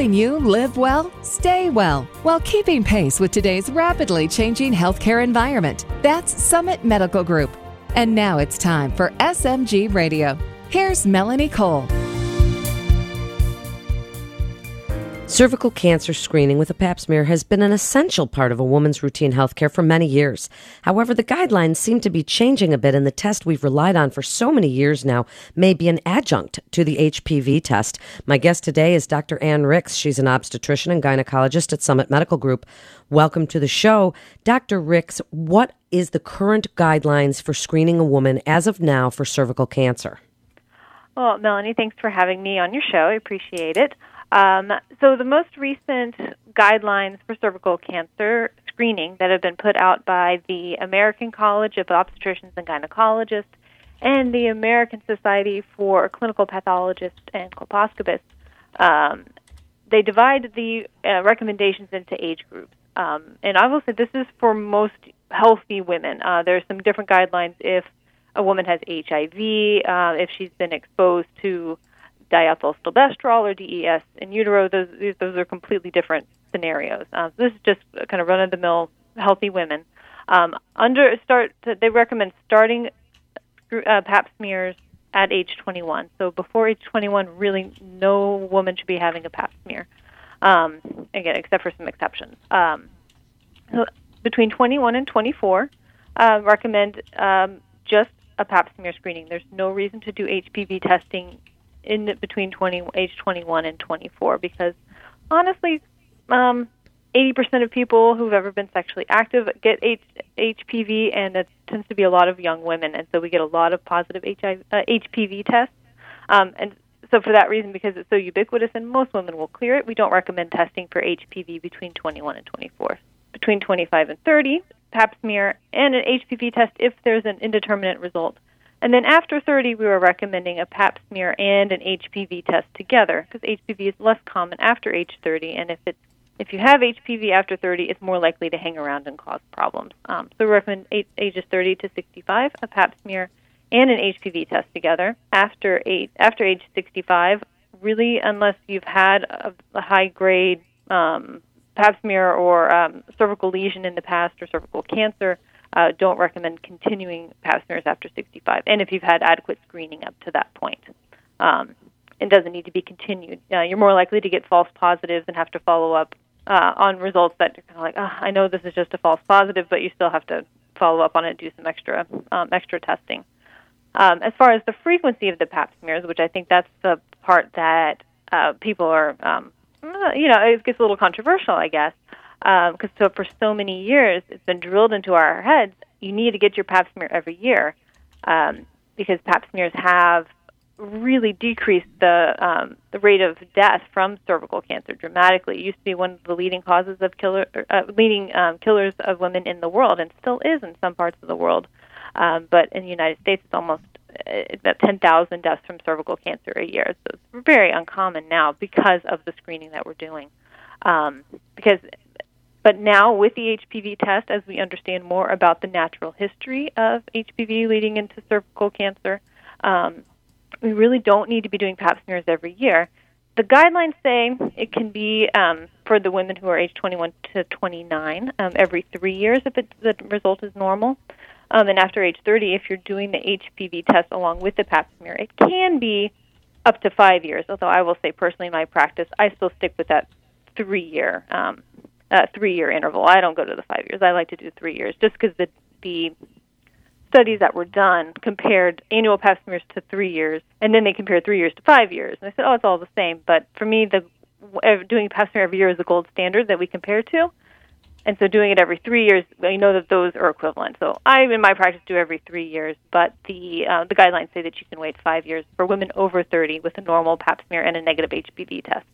helping you live well, stay well, while keeping pace with today's rapidly changing healthcare environment. That's Summit Medical Group. And now it's time for SMG Radio. Here's Melanie Cole. Cervical cancer screening with a pap smear has been an essential part of a woman's routine health care for many years. However, the guidelines seem to be changing a bit, and the test we've relied on for so many years now may be an adjunct to the HPV test. My guest today is Dr. Ann Ricks. She's an obstetrician and gynecologist at Summit Medical Group. Welcome to the show. Dr. Ricks, what is the current guidelines for screening a woman as of now for cervical cancer? Well, Melanie, thanks for having me on your show. I appreciate it. Um, so, the most recent guidelines for cervical cancer screening that have been put out by the American College of Obstetricians and Gynecologists and the American Society for Clinical Pathologists and Colposcopists, um, they divide the uh, recommendations into age groups. Um, and I will say this is for most healthy women. Uh, there are some different guidelines if a woman has HIV, uh, if she's been exposed to diethylstilbestrol or DES in utero, those those are completely different scenarios. Um, this is just kind of run of the mill healthy women. Um, under start, they recommend starting uh, Pap smears at age 21. So before age 21, really no woman should be having a Pap smear. Um, again, except for some exceptions. Um, so between 21 and 24, uh, recommend um, just a Pap smear screening. There's no reason to do HPV testing in between 20 age 21 and 24 because honestly um 80% of people who've ever been sexually active get H- HPV, and it tends to be a lot of young women, and so we get a lot of positive HIV, uh, HPV tests. Um, and so, for that reason, because it's so ubiquitous and most women will clear it, we don't recommend testing for HPV between 21 and 24. Between 25 and 30, Pap smear and an HPV test if there's an indeterminate result. And then after 30, we were recommending a pap smear and an HPV test together because HPV is less common after age 30, and if it's if you have HPV after 30, it's more likely to hang around and cause problems. Um, so we recommend eight, ages 30 to 65 a pap smear and an HPV test together. After eight, after age 65, really, unless you've had a, a high grade um, pap smear or um, cervical lesion in the past or cervical cancer, uh, don't recommend continuing pap smears after 65. And if you've had adequate screening up to that point, um, it doesn't need to be continued. Uh, you're more likely to get false positives and have to follow up uh, on results that you're kind of like, oh, I know this is just a false positive, but you still have to follow up on it, do some extra um, extra testing. Um, as far as the frequency of the pap smears, which I think that's the part that uh, people are, um, you know, it gets a little controversial, I guess because um, so for so many years it's been drilled into our heads. You need to get your Pap smear every year um, because Pap smears have really decreased the um, the rate of death from cervical cancer dramatically. It used to be one of the leading causes of killer uh, leading um, killers of women in the world, and still is in some parts of the world. Um, but in the United States, it's almost uh, about 10,000 deaths from cervical cancer a year. So it's very uncommon now because of the screening that we're doing. Um, because but now, with the HPV test, as we understand more about the natural history of HPV leading into cervical cancer, um, we really don't need to be doing pap smears every year. The guidelines say it can be um, for the women who are age 21 to 29 um, every three years if the result is normal. Um, and after age 30, if you're doing the HPV test along with the pap smear, it can be up to five years. Although I will say personally, in my practice, I still stick with that three year um, uh, three year interval. I don't go to the five years. I like to do three years just because the the studies that were done compared annual pap smears to three years, and then they compared three years to five years. And I said, oh, it's all the same. But for me, the doing pap smear every year is the gold standard that we compare to. And so doing it every three years, I know that those are equivalent. So I, in my practice, do every three years, but the uh, the guidelines say that you can wait five years for women over 30 with a normal pap smear and a negative HPV test.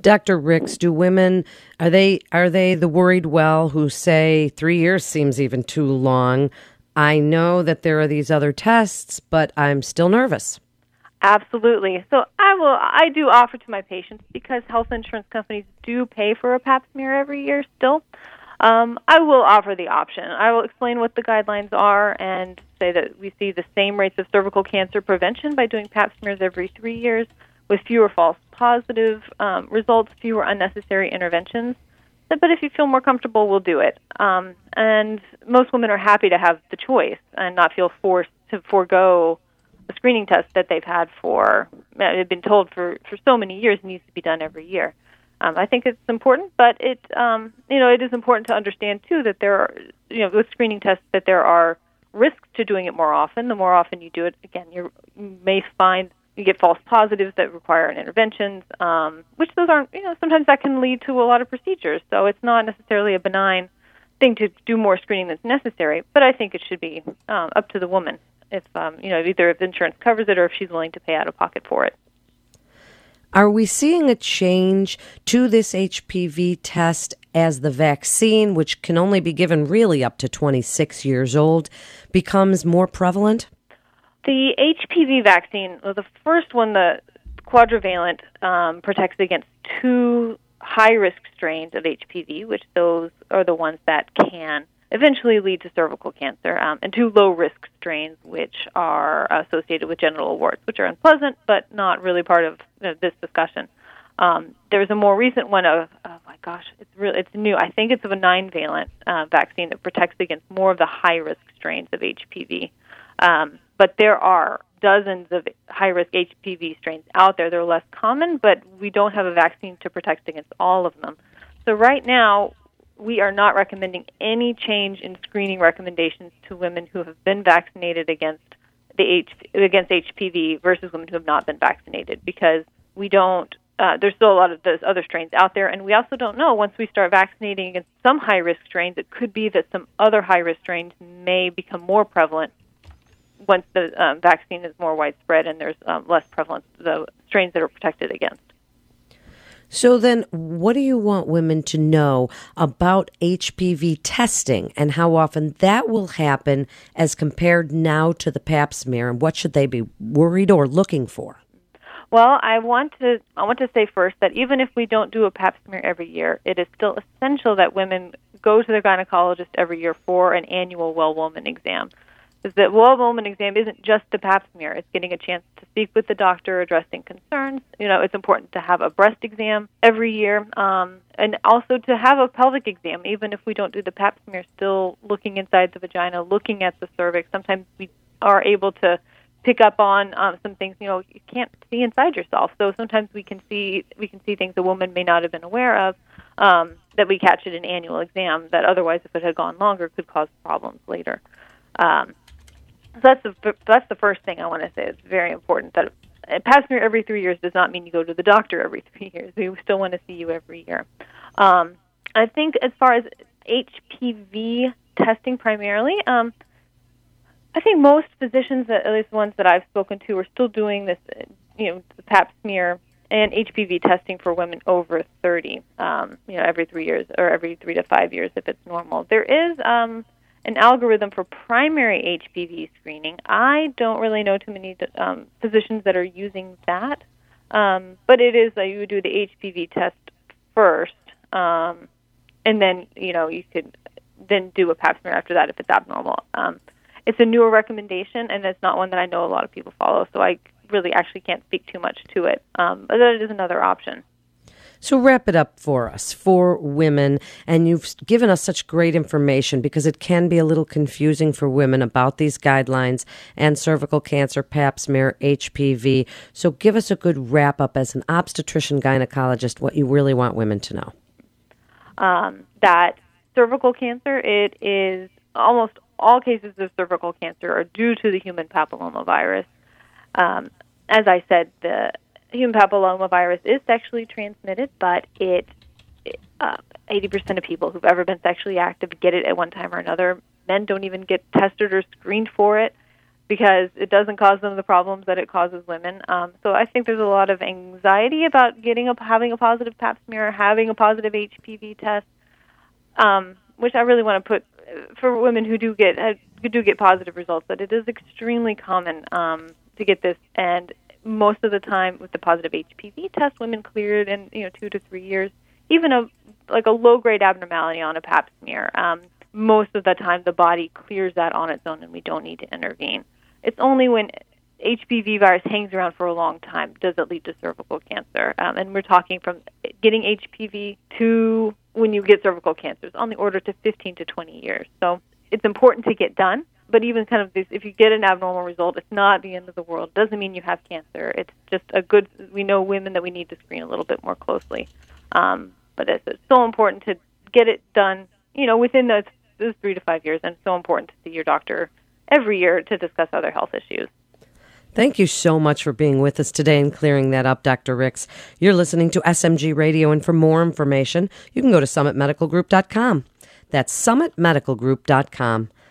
Dr. Ricks, do women are they are they the worried well who say 3 years seems even too long? I know that there are these other tests, but I'm still nervous. Absolutely. So I will I do offer to my patients because health insurance companies do pay for a pap smear every year still. Um, I will offer the option. I will explain what the guidelines are and say that we see the same rates of cervical cancer prevention by doing pap smears every three years with fewer false positive um, results, fewer unnecessary interventions. But if you feel more comfortable, we'll do it. Um, and most women are happy to have the choice and not feel forced to forego a screening test that they've had for, they've been told for, for so many years needs to be done every year. Um, I think it's important, but it, um, you know, it is important to understand too that there are, you know, with screening tests that there are risks to doing it more often. The more often you do it, again, you may find you get false positives that require an intervention, um, which those aren't, you know, sometimes that can lead to a lot of procedures. So it's not necessarily a benign thing to do more screening that's necessary, but I think it should be um, up to the woman if, um, you know, either if insurance covers it or if she's willing to pay out of pocket for it. Are we seeing a change to this HPV test as the vaccine, which can only be given really up to 26 years old, becomes more prevalent? The HPV vaccine, well, the first one, the quadrivalent, um, protects against two high risk strains of HPV, which those are the ones that can eventually lead to cervical cancer, um, and two low risk strains, which are associated with genital warts, which are unpleasant but not really part of uh, this discussion. Um, there's a more recent one of oh my gosh, it's really it's new. I think it's of a nine valent uh, vaccine that protects against more of the high risk strains of HPV. Um, but there are dozens of high risk HPV strains out there. They're less common, but we don't have a vaccine to protect against all of them. So, right now, we are not recommending any change in screening recommendations to women who have been vaccinated against the H, against HPV versus women who have not been vaccinated because we don't uh, there's still a lot of those other strains out there, and we also don't know once we start vaccinating against some high risk strains, it could be that some other high risk strains may become more prevalent once the um, vaccine is more widespread and there's um, less prevalence the strains that are protected against. So then, what do you want women to know about HPV testing and how often that will happen as compared now to the Pap smear, and what should they be worried or looking for? Well, I want to I want to say first that even if we don't do a Pap smear every year, it is still essential that women go to their gynecologist every year for an annual well woman exam is that well woman exam isn't just the pap smear. It's getting a chance to speak with the doctor, addressing concerns. You know, it's important to have a breast exam every year, um, and also to have a pelvic exam. Even if we don't do the pap smear, still looking inside the vagina, looking at the cervix. Sometimes we are able to pick up on um, some things. You know, you can't see inside yourself, so sometimes we can see we can see things a woman may not have been aware of. Um, that we catch at an annual exam that otherwise, if it had gone longer, could cause problems later. Um, so that's the that's the first thing I want to say. It's very important that a pap smear every three years does not mean you go to the doctor every three years. We still want to see you every year. Um, I think as far as HPV testing primarily, um, I think most physicians, at least the ones that I've spoken to, are still doing this, you know, the Pap smear and HPV testing for women over 30. Um, you know, every three years or every three to five years if it's normal. There is um, an algorithm for primary HPV screening. I don't really know too many um, physicians that are using that, um, but it is that you would do the HPV test first, um, and then you know you could then do a Pap smear after that if it's abnormal. Um, it's a newer recommendation, and it's not one that I know a lot of people follow, so I really actually can't speak too much to it. Um, but that is another option. So, wrap it up for us, for women. And you've given us such great information because it can be a little confusing for women about these guidelines and cervical cancer, pap smear, HPV. So, give us a good wrap up as an obstetrician gynecologist what you really want women to know. Um, that cervical cancer, it is almost all cases of cervical cancer are due to the human papillomavirus. Um, as I said, the human papillomavirus is sexually transmitted, but it uh, 80% of people who've ever been sexually active get it at one time or another. Men don't even get tested or screened for it because it doesn't cause them the problems that it causes women. Um, so I think there's a lot of anxiety about getting a, having a positive Pap smear, having a positive HPV test, um, which I really want to put for women who do get who do get positive results. That it is extremely common um, to get this, and most of the time with the positive HPV test, women cleared in you know two to three years. Even a like a low grade abnormality on a Pap smear, um, most of the time the body clears that on its own, and we don't need to intervene. It's only when HPV virus hangs around for a long time. Does it lead to cervical cancer? Um, and we're talking from getting HPV to when you get cervical cancers on the order to 15 to 20 years. So it's important to get done. But even kind of this, if you get an abnormal result, it's not the end of the world. It doesn't mean you have cancer. It's just a good. We know women that we need to screen a little bit more closely. Um, but it's, it's so important to get it done. You know, within those, those three to five years, and it's so important to see your doctor every year to discuss other health issues. Thank you so much for being with us today and clearing that up, Dr. Ricks. You're listening to SMG Radio, and for more information, you can go to summitmedicalgroup.com. That's summitmedicalgroup.com.